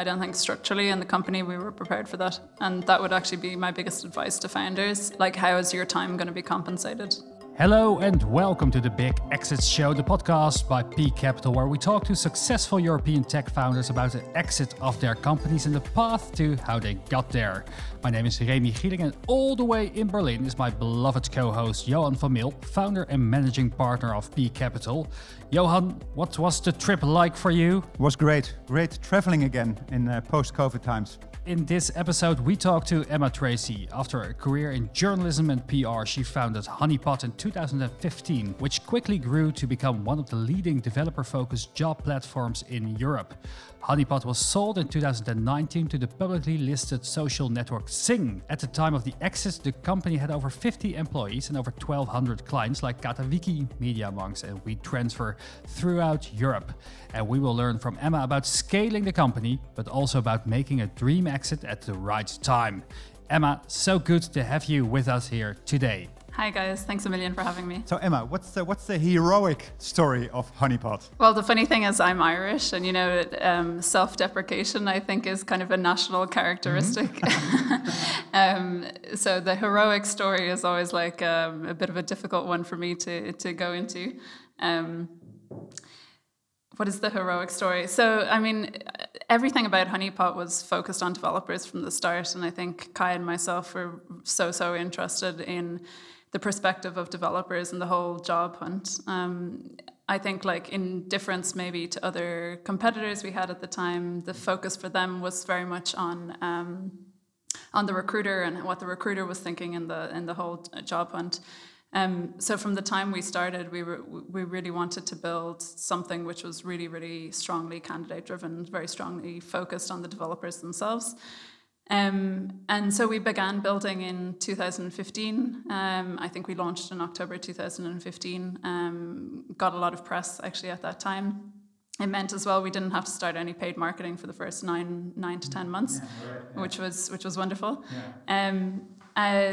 I don't think structurally in the company we were prepared for that. And that would actually be my biggest advice to founders. Like, how is your time going to be compensated? Hello and welcome to the Big Exit Show, the podcast by Peak Capital, where we talk to successful European tech founders about the exit of their companies and the path to how they got there. My name is Remy Gieling, and all the way in Berlin is my beloved co host Johan van Mil, founder and managing partner of Peak Capital. Johan, what was the trip like for you? It was great. Great traveling again in uh, post COVID times. In this episode, we talk to Emma Tracey. After a career in journalism and PR, she founded Honeypot in 2015, which quickly grew to become one of the leading developer focused job platforms in Europe. Honeypot was sold in 2019 to the publicly listed social network Xing. At the time of the exit, the company had over 50 employees and over 1,200 clients like Catawiki, MediaMonks, and WeTransfer throughout Europe. And we will learn from Emma about scaling the company, but also about making a dream exit at the right time. Emma, so good to have you with us here today. Hi guys, thanks a million for having me. So Emma, what's the what's the heroic story of Honeypot? Well, the funny thing is I'm Irish, and you know, um, self-deprecation I think is kind of a national characteristic. Mm-hmm. um, so the heroic story is always like um, a bit of a difficult one for me to to go into. Um, what is the heroic story? So, I mean, everything about Honeypot was focused on developers from the start, and I think Kai and myself were so so interested in the perspective of developers and the whole job hunt. Um, I think, like in difference maybe to other competitors we had at the time, the focus for them was very much on um, on the recruiter and what the recruiter was thinking in the in the whole job hunt. Um, so from the time we started, we were, we really wanted to build something which was really really strongly candidate driven, very strongly focused on the developers themselves. Um, and so we began building in 2015. Um, I think we launched in October 2015. Um, got a lot of press actually at that time. It meant as well we didn't have to start any paid marketing for the first nine nine to ten months, yeah, right, yeah. which was which was wonderful. Yeah. Uh,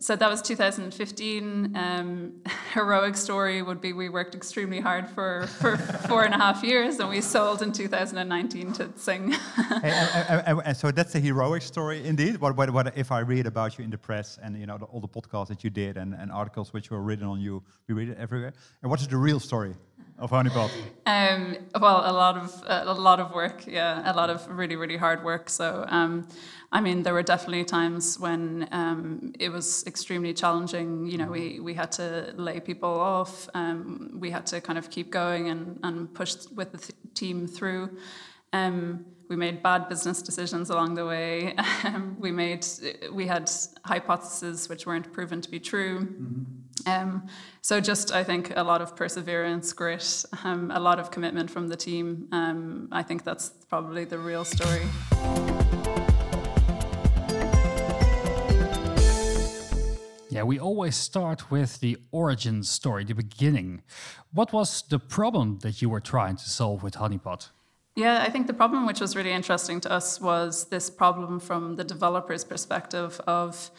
so that was 2015. Um, heroic story would be we worked extremely hard for, for four and a half years and we sold in 2019 to and, and, so that's a heroic story indeed. What, what, what if I read about you in the press and you know the, all the podcasts that you did and, and articles which were written on you, we read it everywhere. And what is the real story? Of Honeypot? Um, well, a lot of a lot of work, yeah, a lot of really really hard work. So, um, I mean, there were definitely times when um, it was extremely challenging. You know, we we had to lay people off. Um, we had to kind of keep going and and push with the th- team through. Um, we made bad business decisions along the way. we made we had hypotheses which weren't proven to be true. Mm-hmm. Um, so just I think a lot of perseverance, grit, um, a lot of commitment from the team. Um, I think that's probably the real story. Yeah, we always start with the origin story, the beginning. What was the problem that you were trying to solve with Honeypot? Yeah, I think the problem which was really interesting to us was this problem from the developer's perspective of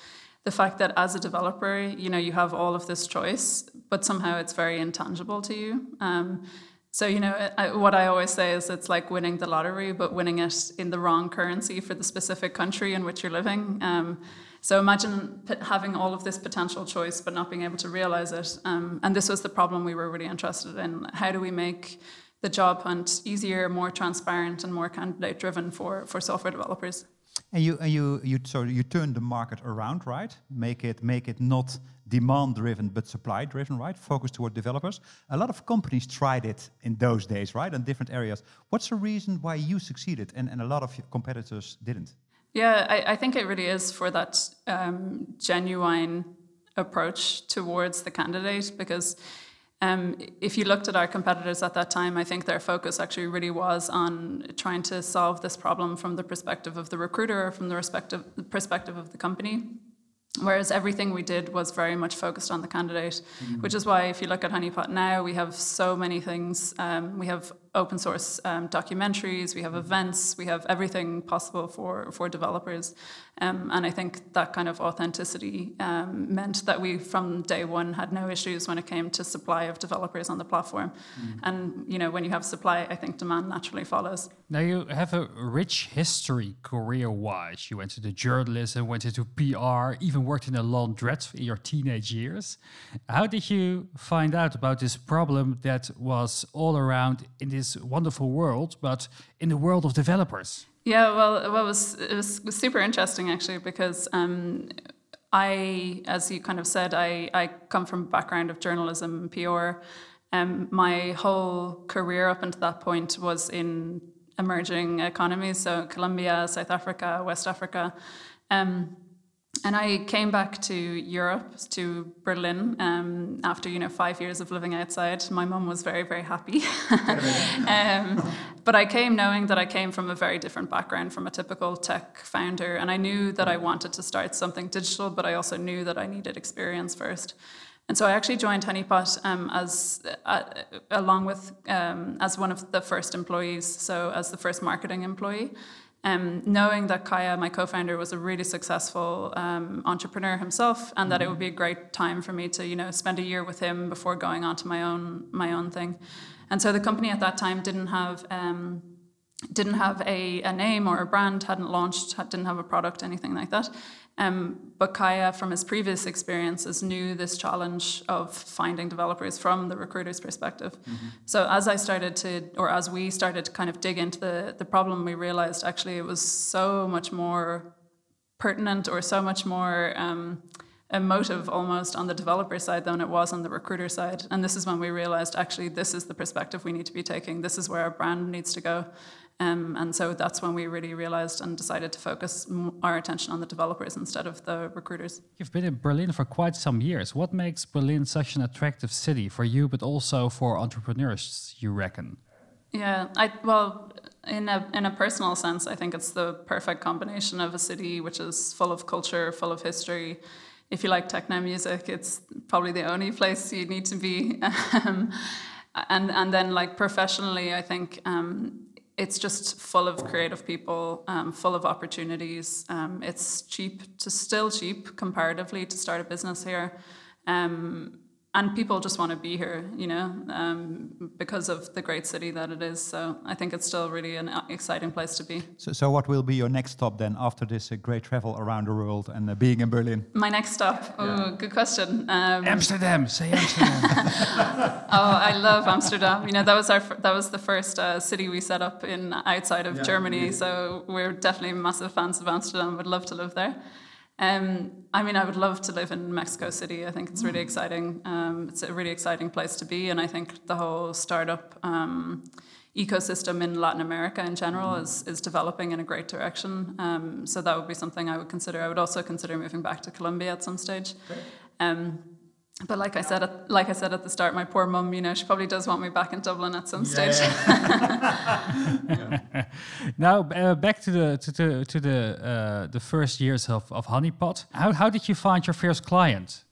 the fact that as a developer, you know, you have all of this choice, but somehow it's very intangible to you. Um, so you know, I, what I always say is it's like winning the lottery, but winning it in the wrong currency for the specific country in which you're living. Um, so imagine p- having all of this potential choice, but not being able to realize it. Um, and this was the problem we were really interested in. How do we make the job hunt easier, more transparent, and more candidate driven for for software developers? And you, and you, you, so you turn the market around, right? Make it, make it not demand driven, but supply driven, right? Focus toward developers. A lot of companies tried it in those days, right? In different areas. What's the reason why you succeeded and, and a lot of competitors didn't? Yeah, I, I think it really is for that um, genuine approach towards the candidate because um, if you looked at our competitors at that time, I think their focus actually really was on trying to solve this problem from the perspective of the recruiter or from the respective perspective of the company. Whereas everything we did was very much focused on the candidate, mm-hmm. which is why if you look at Honeypot now, we have so many things. Um, we have open source um, documentaries, we have events, we have everything possible for, for developers. Um, and I think that kind of authenticity um, meant that we, from day one, had no issues when it came to supply of developers on the platform. Mm. And you know, when you have supply, I think demand naturally follows. Now you have a rich history career-wise. You went into journalism, went into PR, even worked in a laundrette in your teenage years. How did you find out about this problem that was all around in this wonderful world, but in the world of developers? Yeah, well, it, was, it was super interesting actually because um, I, as you kind of said, I, I come from a background of journalism PR. Um, my whole career up until that point was in emerging economies, so Colombia, South Africa, West Africa. Um, and I came back to Europe, to Berlin, um, after you know five years of living outside. My mum was very, very happy. um, but I came knowing that I came from a very different background from a typical tech founder, and I knew that I wanted to start something digital, but I also knew that I needed experience first. And so I actually joined Honeypot um, as uh, along with um, as one of the first employees, so as the first marketing employee. Um, knowing that Kaya, my co-founder, was a really successful um, entrepreneur himself, and that it would be a great time for me to, you know, spend a year with him before going on to my own my own thing. And so the company at that time didn't have um, didn't have a, a name or a brand, hadn't launched, didn't have a product, anything like that. Um, but Kaya, from his previous experiences, knew this challenge of finding developers from the recruiter's perspective. Mm-hmm. So as I started to, or as we started to kind of dig into the, the problem, we realized actually it was so much more pertinent or so much more um, emotive almost on the developer side than it was on the recruiter side. And this is when we realized actually this is the perspective we need to be taking. This is where our brand needs to go. Um, and so that's when we really realized and decided to focus our attention on the developers instead of the recruiters. You've been in Berlin for quite some years. What makes Berlin such an attractive city for you, but also for entrepreneurs, you reckon? Yeah, I well, in a in a personal sense, I think it's the perfect combination of a city which is full of culture, full of history. If you like techno music, it's probably the only place you need to be. Um, and and then like professionally, I think um, it's just full of creative people, um, full of opportunities. Um, it's cheap to still cheap comparatively to start a business here. Um, and people just want to be here, you know, um, because of the great city that it is. So I think it's still really an exciting place to be. So, so what will be your next stop then after this uh, great travel around the world and uh, being in Berlin? My next stop? Oh, yeah. good question. Um, Amsterdam. Say Amsterdam. oh, I love Amsterdam. You know, that was our that was the first uh, city we set up in outside of yeah, Germany. Yeah. So we're definitely massive fans of Amsterdam. Would love to live there. Um, I mean, I would love to live in Mexico City. I think it's really exciting. Um, it's a really exciting place to be, and I think the whole startup um, ecosystem in Latin America in general is is developing in a great direction. Um, so that would be something I would consider. I would also consider moving back to Colombia at some stage. But like I said, at, like I said at the start, my poor mum, you know, she probably does want me back in Dublin at some stage. Yeah. now uh, back to the to, to, to the uh, the first years of, of Honeypot. How how did you find your first client?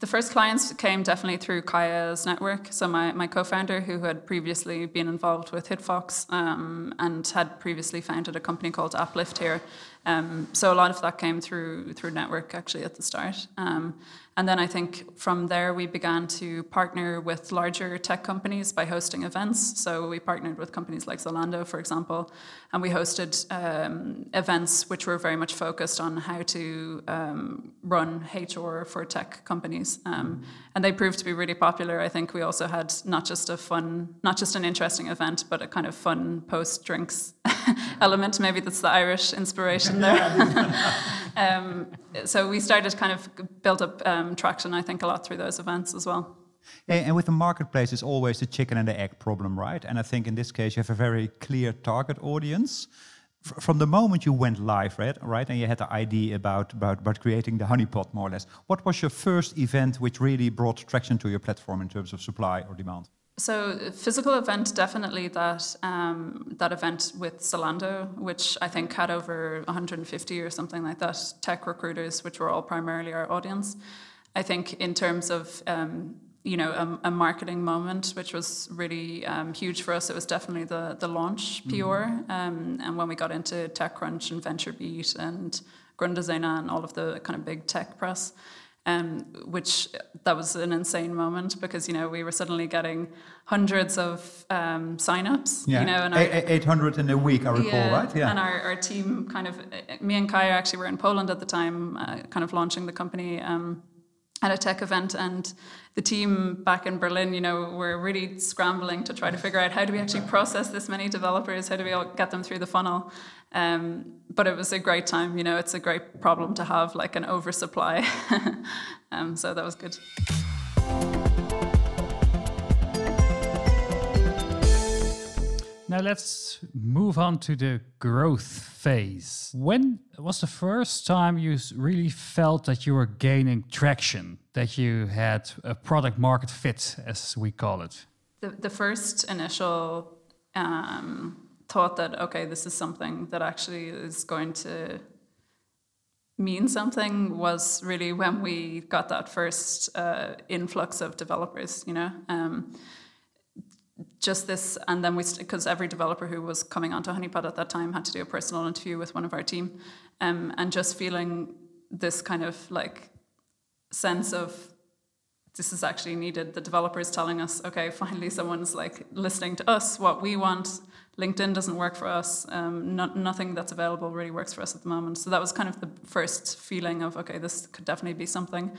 The first clients came definitely through Kaya's network. So my, my co-founder, who had previously been involved with Hitfox um, and had previously founded a company called Uplift here. Um, so a lot of that came through through network actually at the start. Um, and then I think from there we began to partner with larger tech companies by hosting events. So we partnered with companies like Zalando, for example, and we hosted um, events which were very much focused on how to um, run HR for tech companies. Um, and they proved to be really popular. I think we also had not just a fun, not just an interesting event, but a kind of fun post drinks element. Maybe that's the Irish inspiration there. um, so we started kind of build up um, traction, I think, a lot through those events as well. And with the marketplace, it's always the chicken and the egg problem, right? And I think in this case, you have a very clear target audience. From the moment you went live, right, right, and you had the idea about, about, about creating the honeypot, more or less, what was your first event which really brought traction to your platform in terms of supply or demand? So physical event, definitely that um, that event with Zalando, which I think had over 150 or something like that tech recruiters, which were all primarily our audience. I think in terms of um, you know, a, a, marketing moment, which was really um, huge for us. It was definitely the the launch PR, mm-hmm. um, and when we got into TechCrunch and VentureBeat and Gründerszene and all of the kind of big tech press, um, which that was an insane moment because you know we were suddenly getting hundreds of um, signups. Yeah. You know, and eight hundred in a week, I recall, yeah, right? Yeah. And our, our team kind of, me and Kaya actually were in Poland at the time, uh, kind of launching the company. Um, at a tech event and the team back in Berlin, you know, were really scrambling to try to figure out how do we actually process this many developers, how do we all get them through the funnel. Um, but it was a great time, you know, it's a great problem to have like an oversupply. um, so that was good. Now let's move on to the growth phase. When was the first time you really felt that you were gaining traction, that you had a product market fit, as we call it? The, the first initial um, thought that, okay, this is something that actually is going to mean something was really when we got that first uh, influx of developers, you know. Um, just this, and then we, because every developer who was coming onto Honeypot at that time had to do a personal interview with one of our team, um, and just feeling this kind of like sense of this is actually needed. The developers telling us, okay, finally someone's like listening to us, what we want. LinkedIn doesn't work for us. Um, not, nothing that's available really works for us at the moment. So that was kind of the first feeling of, okay, this could definitely be something.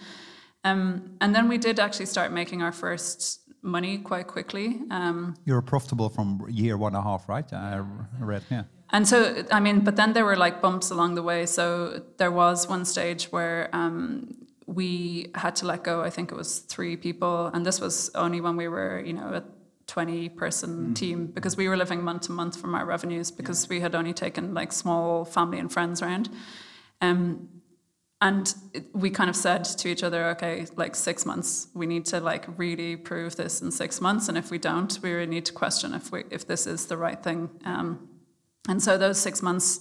Um, and then we did actually start making our first money quite quickly. Um, you were profitable from year one and a half, right? I read, yeah. And so, I mean, but then there were like bumps along the way. So there was one stage where um, we had to let go. I think it was three people, and this was only when we were, you know, a twenty-person mm. team because we were living month to month from our revenues because yeah. we had only taken like small family and friends around. Um, and we kind of said to each other okay like six months we need to like really prove this in six months and if we don't we really need to question if we if this is the right thing um, and so those six months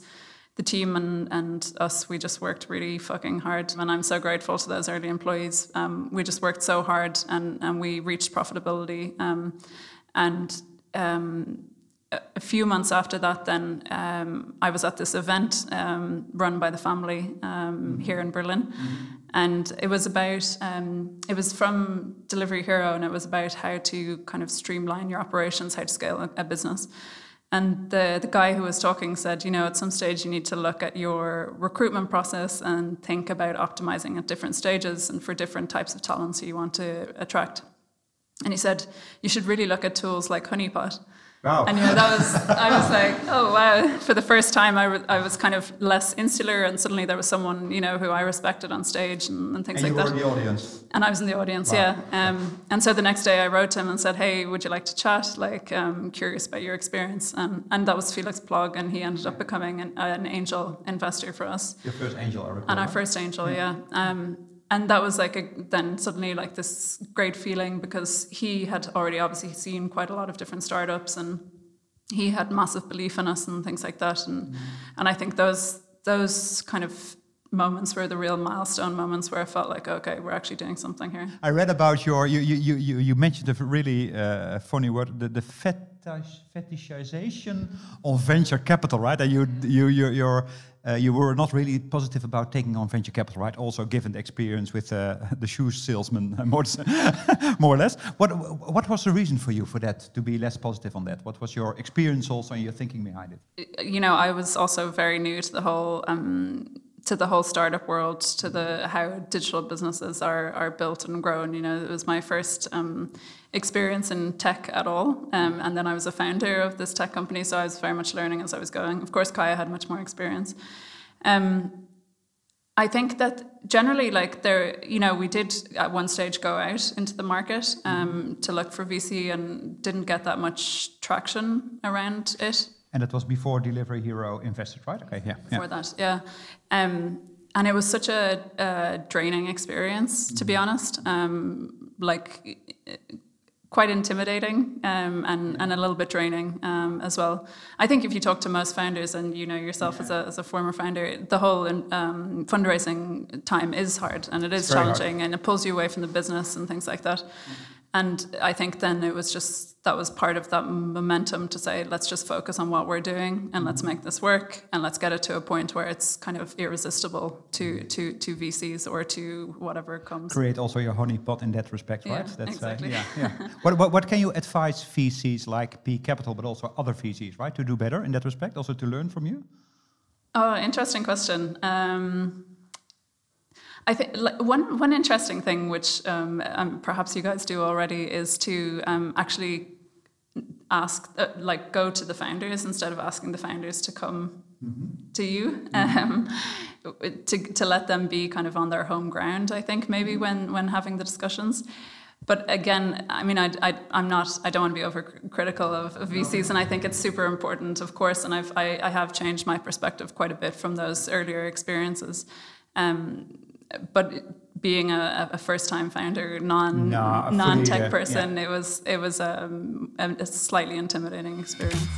the team and, and us we just worked really fucking hard and i'm so grateful to those early employees um, we just worked so hard and, and we reached profitability um, and um, a few months after that, then um, I was at this event um, run by the family um, mm-hmm. here in Berlin, mm-hmm. and it was about um, it was from Delivery Hero, and it was about how to kind of streamline your operations, how to scale a, a business. And the the guy who was talking said, you know, at some stage you need to look at your recruitment process and think about optimizing at different stages and for different types of talents you want to attract. And he said you should really look at tools like Honeypot Wow. And you know, that was, I was like, oh wow. For the first time, I, I was kind of less insular, and suddenly there was someone, you know, who I respected on stage and, and things and like that. And you were in the audience. And I was in the audience, wow. yeah. Um, and so the next day I wrote to him and said, hey, would you like to chat? Like, um, curious about your experience. And, and that was Felix Plog, and he ended up becoming an, an angel investor for us. Your first angel, I recall. And our first angel, yeah. yeah. Um, and that was like a, then suddenly like this great feeling because he had already obviously seen quite a lot of different startups and he had massive belief in us and things like that. And mm. and I think those those kind of moments were the real milestone moments where I felt like, okay, we're actually doing something here. I read about your you you you you mentioned a really uh, funny word, the the fetish, fetishization of venture capital, right? And you you you you're uh, you were not really positive about taking on venture capital, right? Also, given the experience with uh, the shoes salesman, more, or less. What what was the reason for you for that to be less positive on that? What was your experience also and your thinking behind it? You know, I was also very new to the whole. Um, to the whole startup world, to the how digital businesses are are built and grown. You know, it was my first um, experience in tech at all, um, and then I was a founder of this tech company, so I was very much learning as I was going. Of course, Kaya had much more experience. Um, I think that generally, like there, you know, we did at one stage go out into the market um, to look for VC and didn't get that much traction around it. And it was before Delivery Hero invested, right? Okay, yeah. Before yeah. that, yeah. Um, and it was such a, a draining experience, to be mm-hmm. honest. Um, like quite intimidating um, and, and a little bit draining um, as well. I think if you talk to most founders, and you know yourself yeah. as, a, as a former founder, the whole um, fundraising time is hard and it is challenging hard. and it pulls you away from the business and things like that. Mm-hmm. And I think then it was just that was part of that momentum to say, let's just focus on what we're doing and let's make this work and let's get it to a point where it's kind of irresistible to to to VCs or to whatever comes. Create also your honeypot in that respect, right? Yeah, That's exactly. Uh, yeah, yeah. what, what what can you advise VCs like Peak Capital, but also other VCs, right, to do better in that respect, also to learn from you? Oh, interesting question. Um, I think one one interesting thing, which um, um, perhaps you guys do already, is to um, actually ask, uh, like, go to the founders instead of asking the founders to come mm-hmm. to you, mm-hmm. to to let them be kind of on their home ground. I think maybe mm-hmm. when when having the discussions. But again, I mean, I, I, I'm not, I don't want to be overcritical of, of VCs, and I think it's super important, of course, and I've, I, I have changed my perspective quite a bit from those earlier experiences. Um, but being a, a first-time founder, non no, non-tech person, yeah. it was it was um, a, a slightly intimidating experience.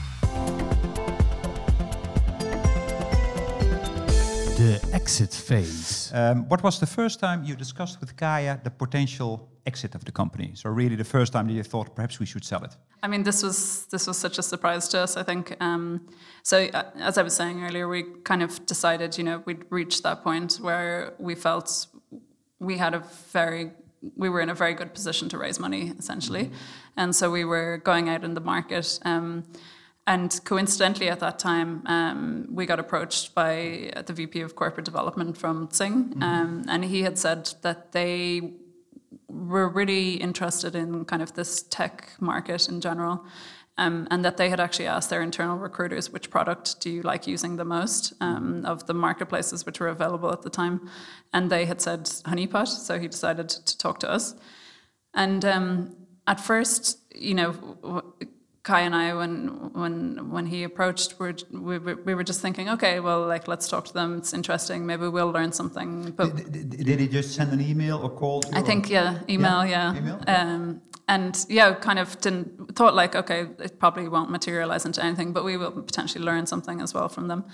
Exit phase. Um, what was the first time you discussed with Kaya the potential exit of the company? So really, the first time that you thought perhaps we should sell it. I mean, this was this was such a surprise to us. I think. Um, so uh, as I was saying earlier, we kind of decided, you know, we'd reached that point where we felt we had a very we were in a very good position to raise money essentially, mm-hmm. and so we were going out in the market. Um, and coincidentally, at that time, um, we got approached by the VP of Corporate Development from Xing, mm-hmm. um, and he had said that they were really interested in kind of this tech market in general. Um, and that they had actually asked their internal recruiters which product do you like using the most um, of the marketplaces which were available at the time, and they had said Honeypot, so he decided to talk to us. And um, at first, you know, Kai and I, when when when he approached, we we we were just thinking, okay, well, like let's talk to them. It's interesting. Maybe we'll learn something. But did, did, did he just send an email or call? I think yeah, email, yeah. yeah. Email? Um, and yeah, kind of didn't thought like, okay, it probably won't materialize into anything, but we will potentially learn something as well from them.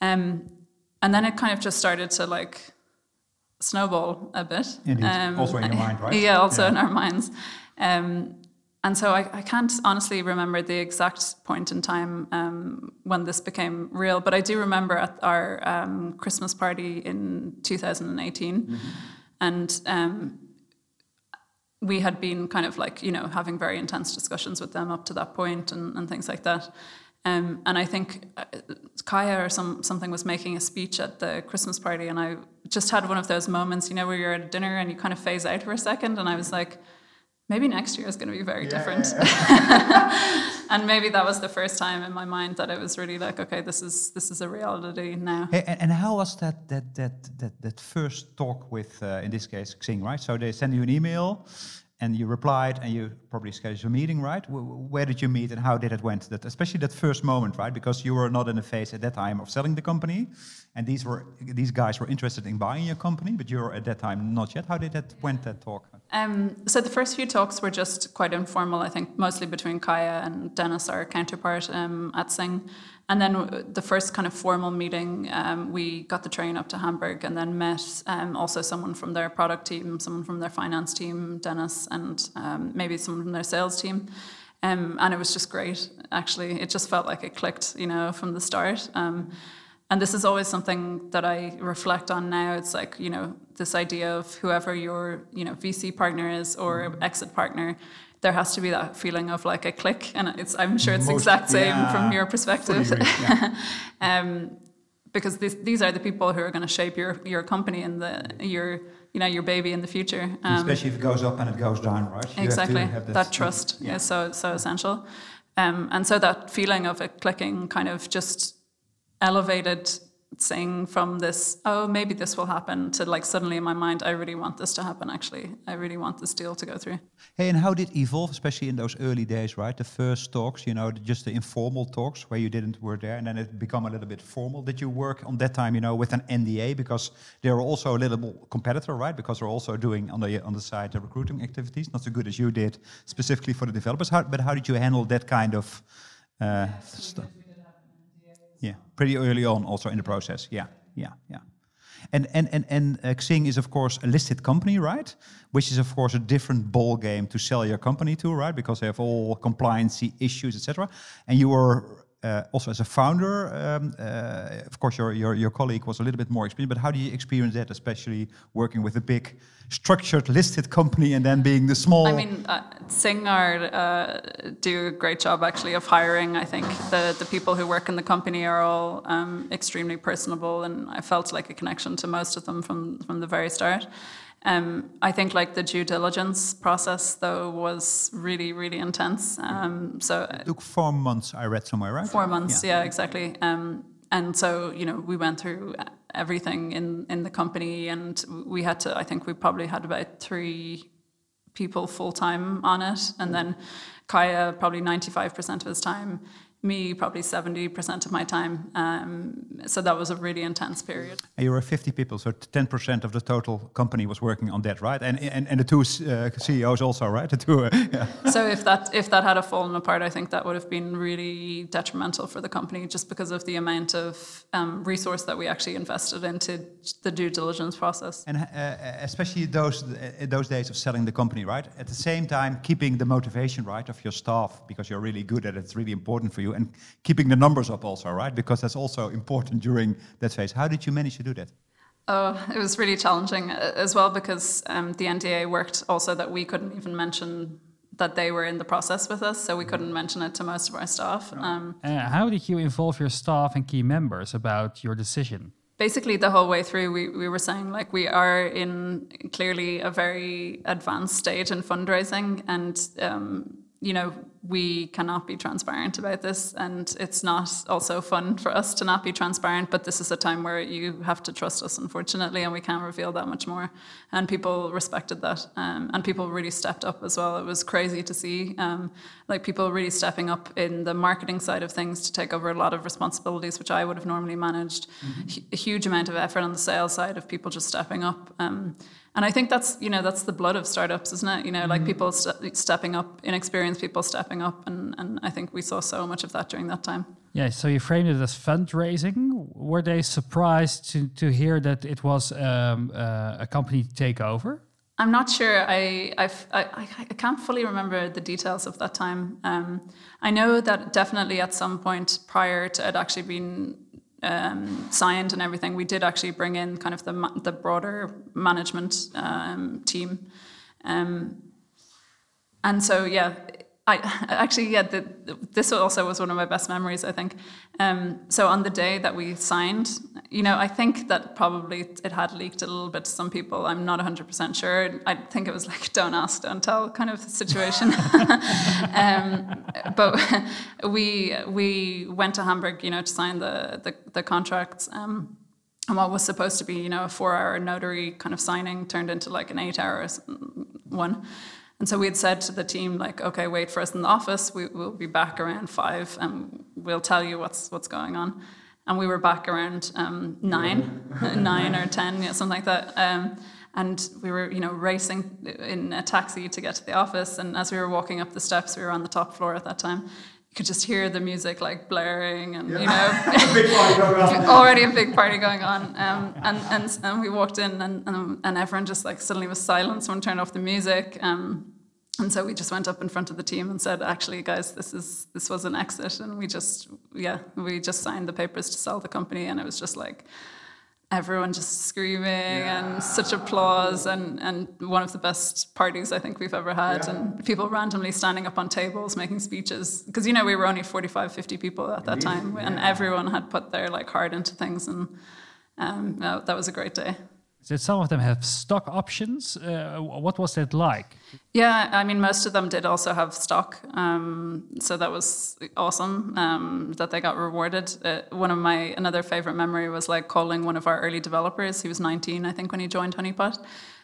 Um, and then it kind of just started to like snowball a bit. Indeed. Um, also in your mind, right? Yeah, also yeah. in our minds. Um, and so I, I, can't honestly remember the exact point in time um, when this became real, but I do remember at our um, Christmas party in 2018, mm-hmm. and um, we had been kind of like you know having very intense discussions with them up to that point and, and things like that. Um, and I think uh, Kaya or some something was making a speech at the Christmas party, and I just had one of those moments, you know, where you're at dinner and you kind of phase out for a second, and I was like maybe next year is going to be very yeah, different. Yeah. and maybe that was the first time in my mind that it was really like, okay, this is this is a reality now. Hey, and, and, how was that that that that that first talk with, uh, in this case, Xing, right? So they send you an email. And you replied, and you probably scheduled a meeting, right? Where did you meet, and how did it went? That especially that first moment, right? Because you were not in the phase at that time of selling the company, and these were these guys were interested in buying your company, but you were at that time not yet. How did that went that talk? Um, so the first few talks were just quite informal, I think, mostly between Kaya and Dennis, our counterpart um, at Xing. And then the first kind of formal meeting, um, we got the train up to Hamburg and then met um, also someone from their product team, someone from their finance team, Dennis, and um, maybe someone from their sales team. Um, and it was just great, actually. It just felt like it clicked, you know, from the start. Um, and this is always something that I reflect on now. It's like, you know, this idea of whoever your, you know, VC partner is or mm-hmm. exit partner, there has to be that feeling of like a click. And it's I'm sure it's Most, exact same yeah, from your perspective. Agree, yeah. um, because these, these are the people who are going to shape your, your company and the your you know your baby in the future. Um, Especially if it goes up and it goes down, right? You exactly. that trust yeah. is so so essential. Um, and so that feeling of it clicking kind of just elevated Xing from this, oh, maybe this will happen, to like suddenly in my mind, I really want this to happen, actually. I really want this deal to go through. Hey, and how did it evolve, especially in those early days, right? The first talks, you know, just the informal talks where you didn't work there, and then it become a little bit formal. Did you work on that time, you know, with an NDA because they're also a little more competitor, right? Because they're also doing on the on the side the recruiting activities, not so good as you did specifically for the developers. How, but how did you handle that kind of uh, stuff? Yeah, pretty early on, also in the process. Yeah, yeah, yeah. And and and and uh, Xing is of course a listed company, right? Which is of course a different ball game to sell your company to, right? Because they have all compliance issues, etc. And you were uh, also as a founder, um, uh, of course, your, your, your colleague was a little bit more experienced, but how do you experience that, especially working with a big structured listed company and then being the small? I mean, uh, Singar uh, do a great job actually of hiring. I think the, the people who work in the company are all um, extremely personable, and I felt like a connection to most of them from, from the very start. Um, I think like the due diligence process though was really really intense. Um, so it took four months. I read somewhere, right? Four months, yeah, yeah exactly. Um, and so you know we went through everything in in the company, and we had to. I think we probably had about three people full time on it, and then Kaya probably ninety five percent of his time me probably 70% of my time. Um, so that was a really intense period. And you were 50 people, so 10% of the total company was working on that, right? And and, and the two uh, CEOs also, right? The two. Uh, yeah. So if that if that had fallen apart, I think that would have been really detrimental for the company, just because of the amount of um, resource that we actually invested into the due diligence process. And uh, especially those uh, those days of selling the company, right? At the same time, keeping the motivation, right, of your staff, because you're really good at it. It's really important for you and keeping the numbers up also, right? Because that's also important during that phase. How did you manage to do that? Oh, it was really challenging uh, as well because um, the NDA worked also that we couldn't even mention that they were in the process with us, so we couldn't mention it to most of our staff. Um, uh, how did you involve your staff and key members about your decision? Basically, the whole way through, we, we were saying like we are in clearly a very advanced stage in fundraising, and um, you know we cannot be transparent about this and it's not also fun for us to not be transparent but this is a time where you have to trust us unfortunately and we can't reveal that much more. And people respected that um, and people really stepped up as well. It was crazy to see um, like people really stepping up in the marketing side of things to take over a lot of responsibilities which i would have normally managed. Mm-hmm. a huge amount of effort on the sales side of people just stepping up um, and I think that's you know that's the blood of startups, isn't it? You know, mm-hmm. like people st- stepping up, inexperienced people stepping up, and and I think we saw so much of that during that time. Yeah. So you framed it as fundraising. Were they surprised to to hear that it was um, uh, a company takeover? I'm not sure. I, I, I, I can't fully remember the details of that time. Um, I know that definitely at some point prior to it actually being um, signed and everything, we did actually bring in kind of the the broader management um, team, um, and so yeah, I actually yeah, the, this also was one of my best memories. I think. Um, so on the day that we signed, you know, I think that probably it had leaked a little bit to some people. I'm not 100 percent sure. I think it was like don't ask, don't tell kind of situation. um, but we we went to Hamburg, you know, to sign the the, the contracts. Um, and what was supposed to be, you know, a four-hour notary kind of signing turned into like an eight-hour one. And so we had said to the team, like, okay, wait for us in the office. We, will be back around five, and we'll tell you what's what's going on. And we were back around um, nine, nine or ten, yeah, something like that. Um, and we were, you know, racing in a taxi to get to the office. And as we were walking up the steps, we were on the top floor at that time. You could just hear the music like blaring, and yeah. you know, already a big party going on. Um, and, and and we walked in, and, and, and everyone just like suddenly was silent. Someone turned off the music. Um, and so we just went up in front of the team and said, actually, guys, this is this was an exit, and we just yeah, we just signed the papers to sell the company, and it was just like everyone just screaming yeah. and such applause and and one of the best parties I think we've ever had, yeah. and people randomly standing up on tables making speeches because you know we were only 45, 50 people at that time, yeah. and everyone had put their like heart into things, and um, that was a great day. Did some of them have stock options? Uh, what was that like? Yeah, I mean, most of them did also have stock, um, so that was awesome um, that they got rewarded. Uh, one of my another favorite memory was like calling one of our early developers. He was 19, I think, when he joined Honeypot,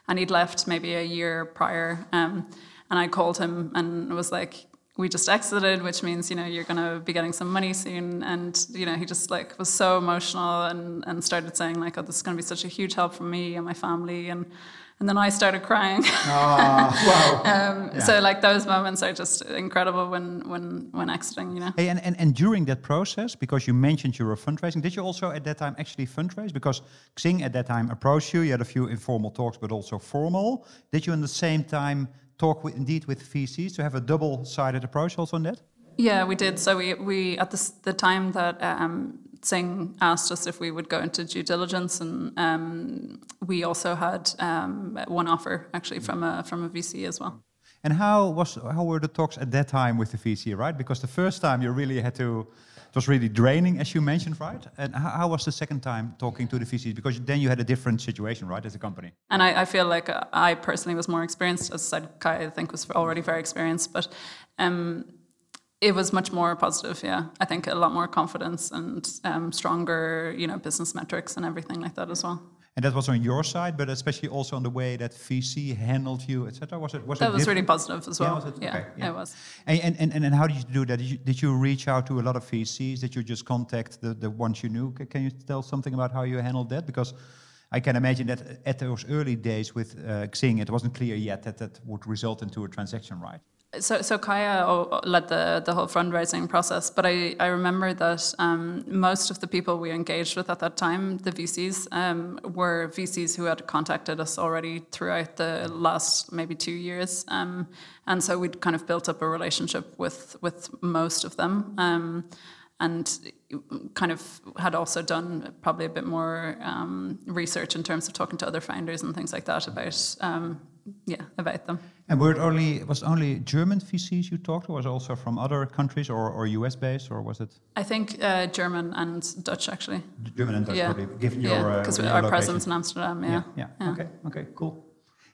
and he'd left maybe a year prior. Um, and I called him and was like, we just exited, which means you know you're going to be getting some money soon. And you know he just like was so emotional and and started saying like, oh, this is going to be such a huge help for me and my family and. And then I started crying. Oh, wow. um, yeah. So like those moments are just incredible when when when exiting, you know. Hey, and, and, and during that process, because you mentioned you were fundraising, did you also at that time actually fundraise? Because Xing at that time approached you, you had a few informal talks, but also formal. Did you in the same time talk with, indeed with VCs to have a double-sided approach also on that? Yeah, we did. So we, we at the, the time that um, Xing asked us if we would go into due diligence, and um, we also had um, one offer actually from a from a VC as well. And how was how were the talks at that time with the VC, right? Because the first time you really had to it was really draining, as you mentioned, right? And how, was the second time talking to the VCs? Because then you had a different situation, right, as a company. And I, I feel like uh, I personally was more experienced. As I said, Kai, I think, was already very experienced, but um, it was much more positive. Yeah, I think a lot more confidence and um, stronger, you know, business metrics and everything like that as well. And that was on your side, but especially also on the way that VC handled you, etc. Was it was that it was really positive as well? Yeah, it? Yeah, okay, yeah. it was. And, and and and how did you do that? Did you, did you reach out to a lot of VCs? Did you just contact the the ones you knew? Can you tell something about how you handled that? Because I can imagine that at those early days with uh, Xing, it wasn't clear yet that that would result into a transaction, right? So, so Kaya led the, the whole fundraising process, but I, I remember that um, most of the people we engaged with at that time, the VCs, um, were VCs who had contacted us already throughout the last maybe two years. Um, and so we'd kind of built up a relationship with, with most of them. Um, and kind of had also done probably a bit more um, research in terms of talking to other founders and things like that about um, yeah about them. And were it only was it only German VCs you talked to, or was also from other countries or, or US based, or was it? I think uh, German and Dutch actually. German and Dutch, yeah. probably, given yeah, your because uh, our location. presence in Amsterdam. Yeah. Yeah. yeah. Okay. Okay. Cool.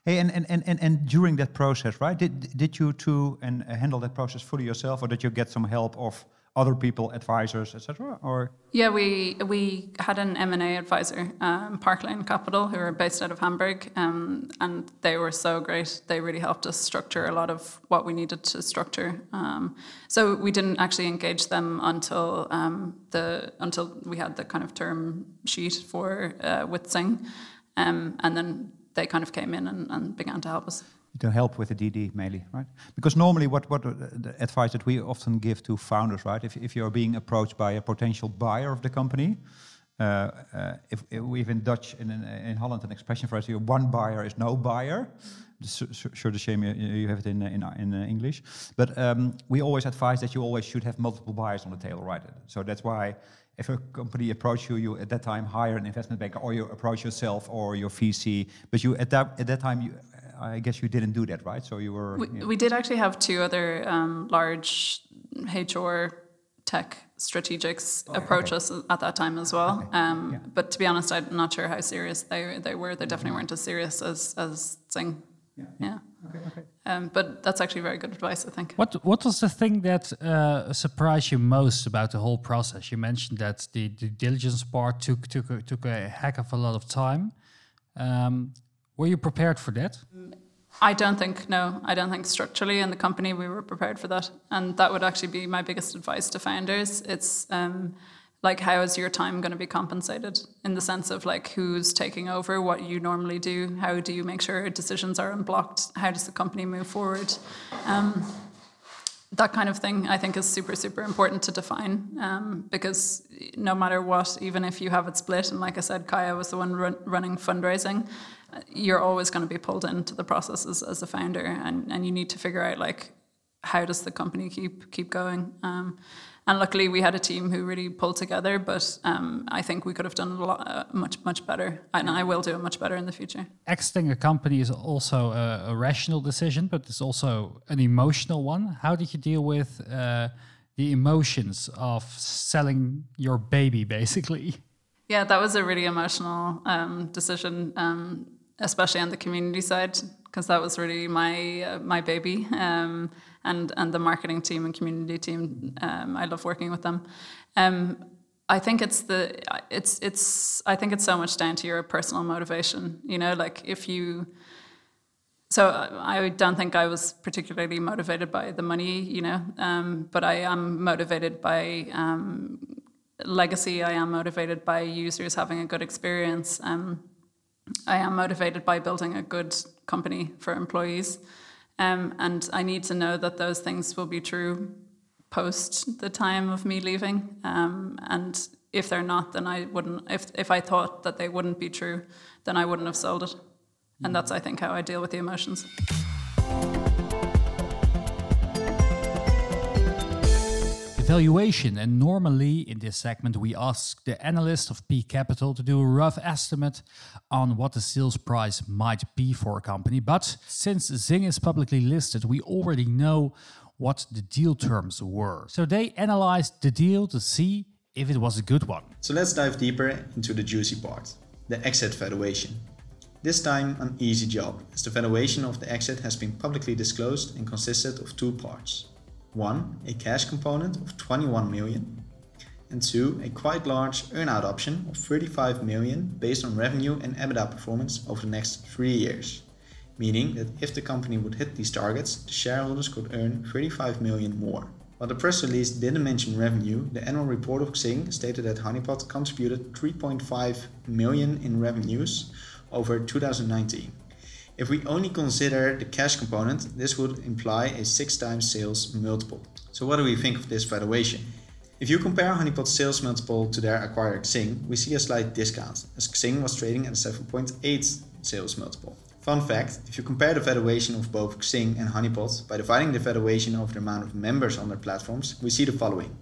Hey, and, and, and, and during that process, right? Did did you two and handle that process fully yourself, or did you get some help of other people, advisors, etc. Or yeah, we we had an M and A advisor, um, Parkline Capital, who are based out of Hamburg, um, and they were so great. They really helped us structure a lot of what we needed to structure. Um, so we didn't actually engage them until um, the until we had the kind of term sheet for uh, um, and then they kind of came in and, and began to help us to help with the DD mainly, right? Because normally, what what the advice that we often give to founders, right? If if you're being approached by a potential buyer of the company, uh, uh, if, if we have in Dutch in, in, in Holland an expression for us, one buyer is no buyer. Sure, the shame you, you have it in in, in uh, English, but um, we always advise that you always should have multiple buyers on the table, right? So that's why if a company approach you, you at that time hire an investment banker, or you approach yourself or your VC. But you at that at that time you I guess you didn't do that, right? So you were. We, we did actually have two other um, large HR tech strategics oh, approach okay. us at that time as well. Okay. Um, yeah. But to be honest, I'm not sure how serious they they were. They definitely weren't as serious as as Xing. Yeah. yeah. Okay. Okay. Um, but that's actually very good advice, I think. What What was the thing that uh, surprised you most about the whole process? You mentioned that the due diligence part took took a, took a heck of a lot of time. Um, were you prepared for that? I don't think, no, I don't think structurally in the company we were prepared for that. And that would actually be my biggest advice to founders. It's um, like, how is your time going to be compensated in the sense of like who's taking over what you normally do? How do you make sure decisions are unblocked? How does the company move forward? Um, that kind of thing I think is super super important to define um, because no matter what, even if you have it split, and like I said, Kaya was the one run, running fundraising, you're always going to be pulled into the processes as a founder, and, and you need to figure out like how does the company keep keep going. Um, and luckily, we had a team who really pulled together. But um, I think we could have done a lot, uh, much, much better, and I will do it much better in the future. Exiting a company is also a, a rational decision, but it's also an emotional one. How did you deal with uh, the emotions of selling your baby, basically? Yeah, that was a really emotional um, decision, um, especially on the community side, because that was really my uh, my baby, um, and and the marketing team and community team. Um, I love working with them. Um, I think it's the it's it's I think it's so much down to your personal motivation. You know, like if you. So I don't think I was particularly motivated by the money, you know, um, but I am motivated by um, legacy. I am motivated by users having a good experience. Um, I am motivated by building a good company for employees. Um, and I need to know that those things will be true post the time of me leaving. Um, and if they're not, then I wouldn't, if, if I thought that they wouldn't be true, then I wouldn't have sold it. And that's, I think, how I deal with the emotions. Valuation. And normally in this segment, we ask the analyst of Peak Capital to do a rough estimate on what the sales price might be for a company. But since Xing is publicly listed, we already know what the deal terms were. So they analyzed the deal to see if it was a good one. So let's dive deeper into the juicy part the exit valuation. This time, an easy job, as the valuation of the exit has been publicly disclosed and consisted of two parts. One, a cash component of 21 million, and two, a quite large earnout option of 35 million based on revenue and EBITDA performance over the next three years. Meaning that if the company would hit these targets, the shareholders could earn 35 million more. While the press release didn't mention revenue, the annual report of Xing stated that Honeypot contributed 3.5 million in revenues over 2019. If we only consider the cash component, this would imply a 6 times sales multiple. So what do we think of this valuation? If you compare Honeypot's sales multiple to their acquirer Xing, we see a slight discount, as Xing was trading at a 7.8 sales multiple. Fun fact, if you compare the valuation of both Xing and Honeypot by dividing the valuation over the amount of members on their platforms, we see the following.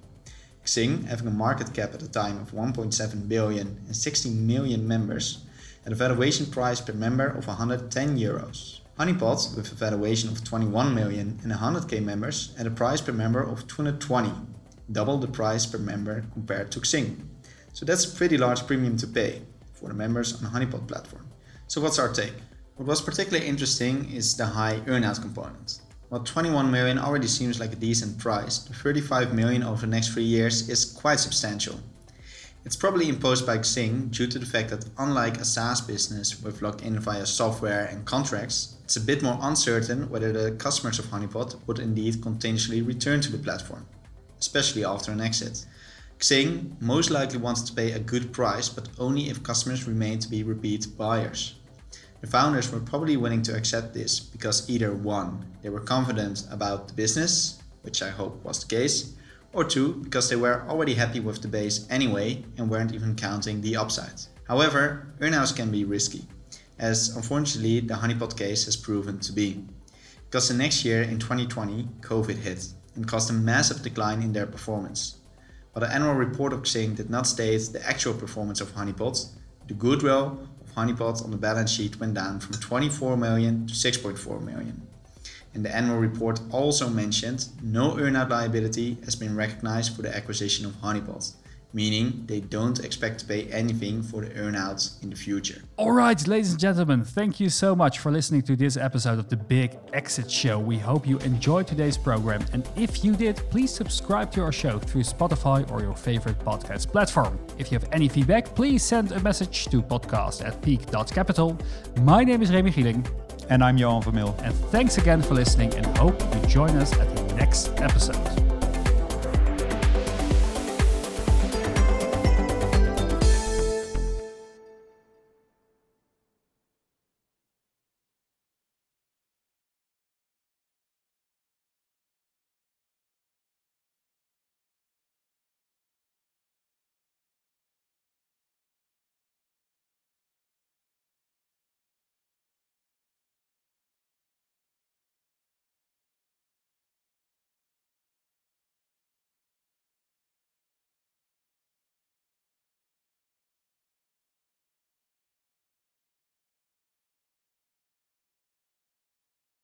Xing, having a market cap at the time of 1.7 billion and 16 million members, at a valuation price per member of 110 euros. Honeypot, with a valuation of 21 million and 100k members, at a price per member of 220, double the price per member compared to Xing. So that's a pretty large premium to pay for the members on the Honeypot platform. So what's our take? What was particularly interesting is the high earnout component. While 21 million already seems like a decent price, the 35 million over the next three years is quite substantial. It's probably imposed by Xing due to the fact that unlike a SaaS business with locked in via software and contracts, it's a bit more uncertain whether the customers of Honeypot would indeed continuously return to the platform, especially after an exit. Xing most likely wanted to pay a good price, but only if customers remain to be repeat buyers. The founders were probably willing to accept this because either one, they were confident about the business, which I hope was the case, or two, because they were already happy with the base anyway and weren't even counting the upside. However, earnouts can be risky, as unfortunately the Honeypot case has proven to be. Because the next year in 2020, COVID hit and caused a massive decline in their performance. While the annual report of Xing did not state the actual performance of Honeypot, the goodwill of Honeypot on the balance sheet went down from 24 million to 6.4 million and the annual report also mentioned no earnout liability has been recognized for the acquisition of Honeypot, meaning they don't expect to pay anything for the earnouts in the future. All right, ladies and gentlemen, thank you so much for listening to this episode of the Big Exit Show. We hope you enjoyed today's program, and if you did, please subscribe to our show through Spotify or your favorite podcast platform. If you have any feedback, please send a message to podcast at peak.capital. My name is Remy Gieling. And I'm Johan van Mil. And thanks again for listening and hope you join us at the next episode.